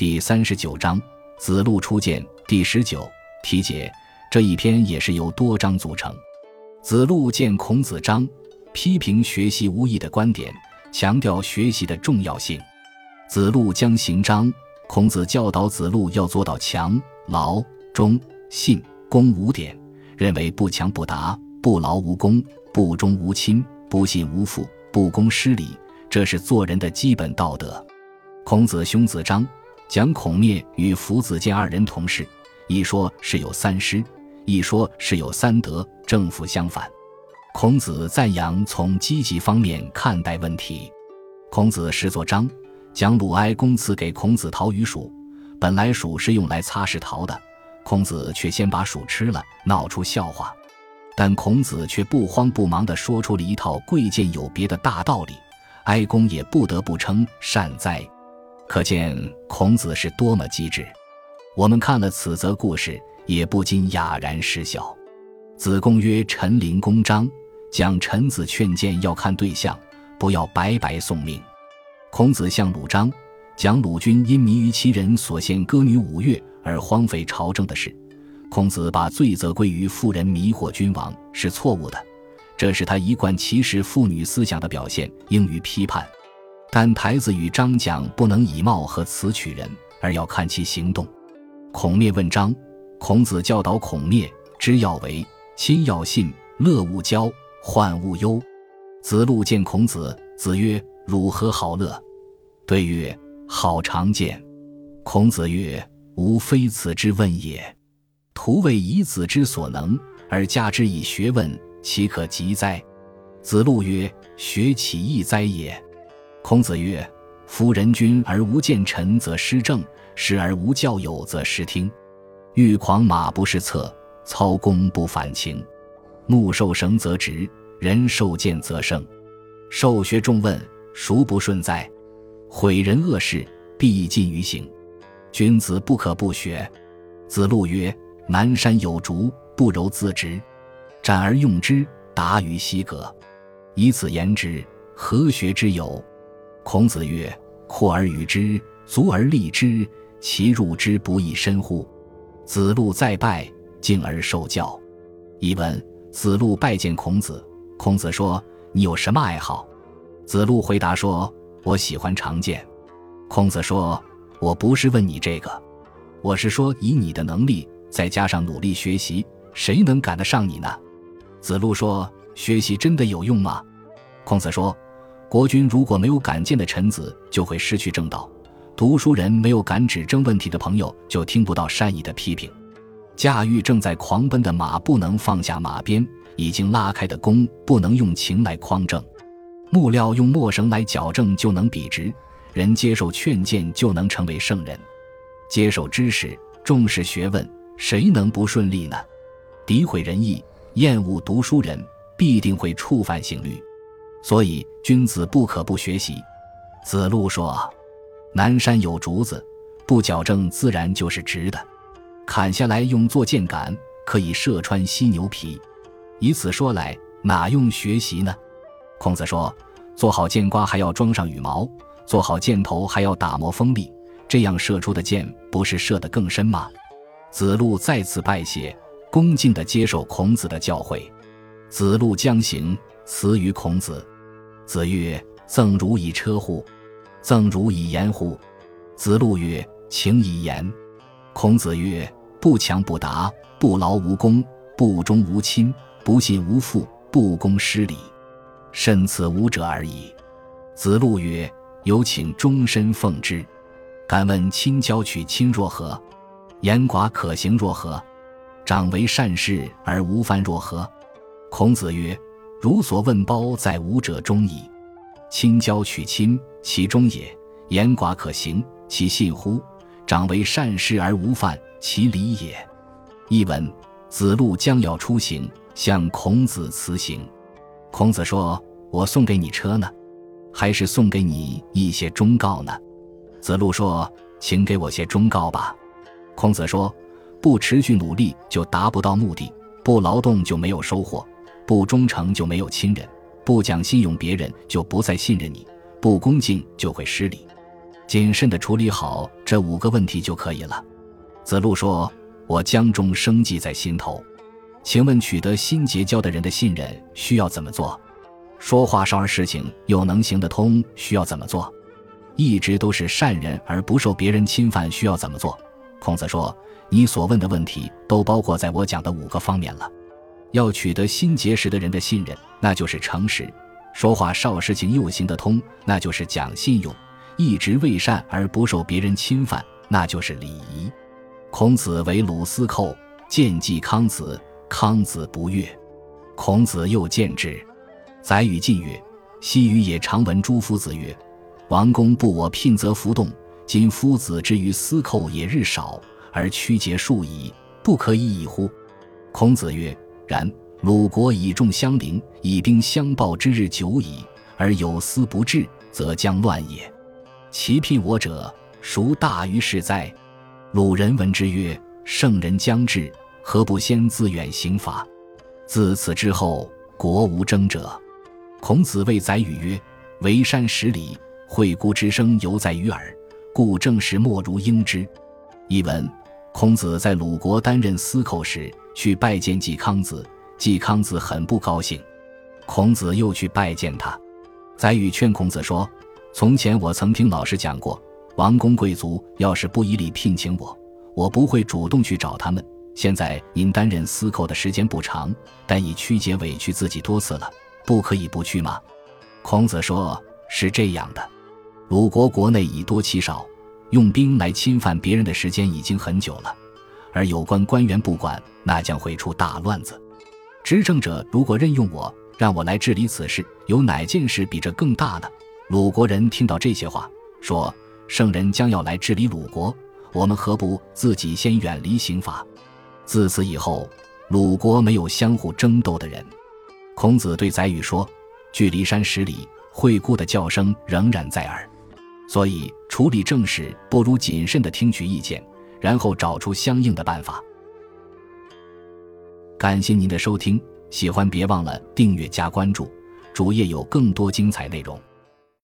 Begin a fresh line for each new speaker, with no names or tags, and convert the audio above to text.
第三十九章子路初见第十九题解这一篇也是由多章组成。子路见孔子章，批评学习无益的观点，强调学习的重要性。子路将行章，孔子教导子路要做到强、劳、忠、信、公五点，认为不强不达，不劳无功，不忠无亲，不信无父，不公失礼，这是做人的基本道德。孔子兄子章。讲孔灭与夫子见二人同事，一说是有三师，一说是有三德，正负相反。孔子赞扬从积极方面看待问题。孔子始作章，讲鲁哀公赐给孔子桃与鼠，本来鼠是用来擦拭桃的，孔子却先把鼠吃了，闹出笑话。但孔子却不慌不忙地说出了一套贵贱有别的大道理，哀公也不得不称善哉。可见孔子是多么机智。我们看了此则故事，也不禁哑然失笑。子贡曰：“陈灵公章，讲臣子劝谏要看对象，不要白白送命。”孔子向鲁章讲鲁君因迷于其人所献歌女五乐而荒废朝政的事，孔子把罪责归于妇人迷惑君王是错误的，这是他一贯歧视妇女思想的表现，应予批判。但台子与张讲不能以貌和词取人，而要看其行动。孔灭问张，孔子教导孔灭：知要为，亲要信，乐勿骄，患勿忧。子路见孔子，子曰：“汝何好乐？”对曰：“好常见。”孔子曰：“吾非此之问也。徒谓以子之所能，而加之以学问，岂可及哉？”子路曰：“学岂易哉也。”孔子曰：“夫人君而无见臣，则失政；时而无教友，则失听。欲狂马不失策，操弓不反情。木受绳则直，人受箭则胜。受学重问，孰不顺哉？毁人恶事，必尽于行。君子不可不学。”子路曰：“南山有竹，不柔自直，斩而用之，达于西阁。以此言之，何学之有？”孔子曰：“阔而与之，足而立之，其入之不亦深乎？”子路再拜，敬而受教。一问：子路拜见孔子，孔子说：“你有什么爱好？”子路回答说：“我喜欢长剑。”孔子说：“我不是问你这个，我是说以你的能力，再加上努力学习，谁能赶得上你呢？”子路说：“学习真的有用吗？”孔子说。国君如果没有敢谏的臣子，就会失去正道；读书人没有敢指正问题的朋友，就听不到善意的批评。驾驭正在狂奔的马，不能放下马鞭；已经拉开的弓，不能用情来匡正。木料用墨绳来矫正，就能笔直；人接受劝谏，就能成为圣人。接受知识，重视学问，谁能不顺利呢？诋毁仁义，厌恶读书人，必定会触犯刑律。所以，君子不可不学习。子路说：“南山有竹子，不矫正自然就是直的。砍下来用作箭杆，可以射穿犀牛皮。以此说来，哪用学习呢？”孔子说：“做好箭瓜还要装上羽毛，做好箭头还要打磨锋利，这样射出的箭不是射得更深吗？”子路再次拜谢，恭敬地接受孔子的教诲。子路将行，辞于孔子。子曰：“赠汝以车乎？赠汝以言乎？”子路曰：“请以言。”孔子曰：“不强不达，不劳无功，不忠无亲，不信无父，不公失礼，甚此五者而已。”子路曰：“有请终身奉之。敢问亲交取亲若何？言寡可行若何？长为善事而无犯若何？”孔子曰。如所问包在吾者中矣。亲交取亲，其中也；言寡可行，其信乎？长为善事而无犯，其礼也。译文：子路将要出行，向孔子辞行。孔子说：“我送给你车呢，还是送给你一些忠告呢？”子路说：“请给我些忠告吧。”孔子说：“不持续努力就达不到目的，不劳动就没有收获。”不忠诚就没有亲人，不讲信用别人就不再信任你，不恭敬就会失礼。谨慎地处理好这五个问题就可以了。子路说：“我江中生计在心头，请问取得新结交的人的信任需要怎么做？说话少而事情又能行得通需要怎么做？一直都是善人而不受别人侵犯需要怎么做？”孔子说：“你所问的问题都包括在我讲的五个方面了。要取得新结识的人的信任，那就是诚实；说话少事情又行得通，那就是讲信用；一直为善而不受别人侵犯，那就是礼仪。”孔子为鲁司寇，见季康子，康子不悦。孔子又见之。宰予进曰：“昔予也常闻诸夫子曰：‘王公不我聘则弗动。’”今夫子之于司寇也日少，而屈节数矣，不可以已乎？孔子曰：然。鲁国以众相邻，以兵相报之日久矣，而有司不至，则将乱也。其聘我者，孰大于是哉？鲁人闻之曰：圣人将至，何不先自远刑罚？自此之后，国无争者。孔子谓宰予曰：为山十里，惠姑之声犹在于耳。故正是莫如应之。译文：孔子在鲁国担任司寇时，去拜见季康子，季康子很不高兴。孔子又去拜见他。宰予劝孔子说：“从前我曾听老师讲过，王公贵族要是不以礼聘请我，我不会主动去找他们。现在您担任司寇的时间不长，但已曲解委屈自己多次了，不可以不去吗？”孔子说：“是这样的。”鲁国国内以多欺少，用兵来侵犯别人的时间已经很久了，而有关官员不管，那将会出大乱子。执政者如果任用我，让我来治理此事，有哪件事比这更大呢？鲁国人听到这些话，说：“圣人将要来治理鲁国，我们何不自己先远离刑罚？”自此以后，鲁国没有相互争斗的人。孔子对宰予说：“距离山十里，惠姑的叫声仍然在耳。”所以，处理政事不如谨慎的听取意见，然后找出相应的办法。感谢您的收听，喜欢别忘了订阅加关注，主页有更多精彩内容。